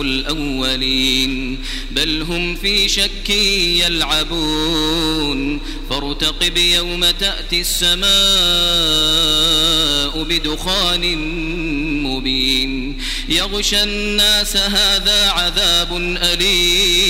الأولين بل هم في شك يلعبون. فارتقب يوم تأتي السماء بدخان مبين. يغشى الناس هذا عذاب أليم.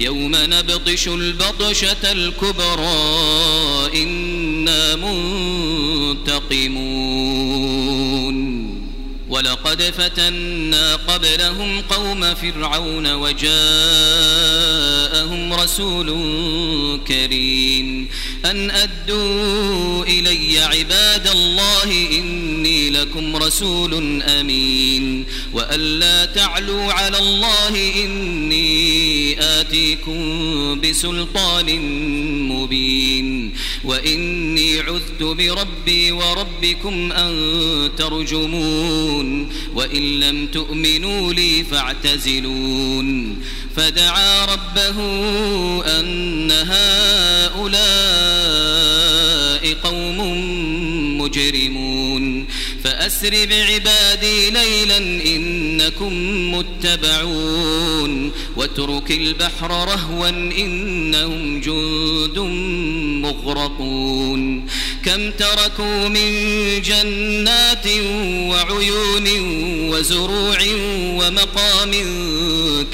يوم نبطش البطشة الكبرى إنا منتقمون. ولقد فتنا قبلهم قوم فرعون وجاءهم رسول كريم. أن أدوا إلي عباد الله إني لكم رسول أمين. وأن لا تعلوا على الله إني آتيكم بسلطان مبين وإني عذت بربي وربكم أن ترجمون وإن لم تؤمنوا لي فاعتزلون فدعا ربه أن هؤلاء قوم مجرمون فأسر بعبادي ليلا إنكم متبعون واترك البحر رهوا إنهم جند مغرقون كم تركوا من جنات وعيون وزروع ومقام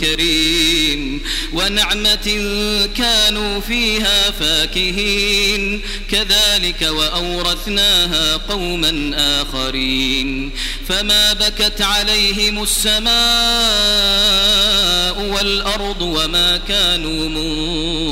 كريم ونعمة كانوا فيها فاكهين كذلك وأورثناها قوما آخرين فما بكت عليهم السماء والأرض وما كانوا منظرين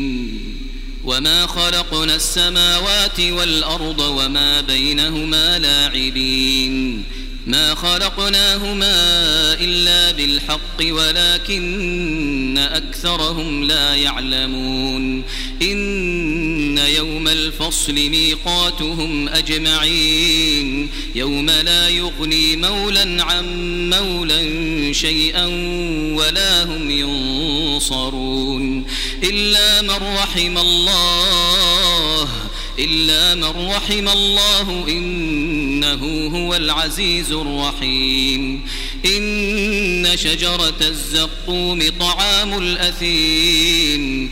وما خلقنا السماوات والأرض وما بينهما لاعبين ما خلقناهما إلا بالحق ولكن أكثرهم لا يعلمون إن يوم الفصل ميقاتهم أجمعين يوم لا يغني مولا عن مولا شيئا ولا هم ينصرون إلا من رحم الله إلا من رحم الله إنه هو العزيز الرحيم. إن شجرة الزقوم طعام الأثيم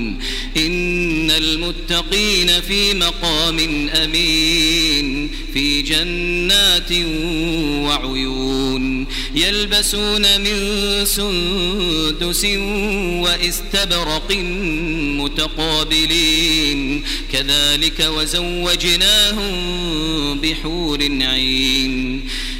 إن المتقين في مقام أمين في جنات وعيون. يلبسون من سندس واستبرق متقابلين. كذلك وزوجناهم بحور عين.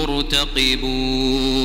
مرتقبون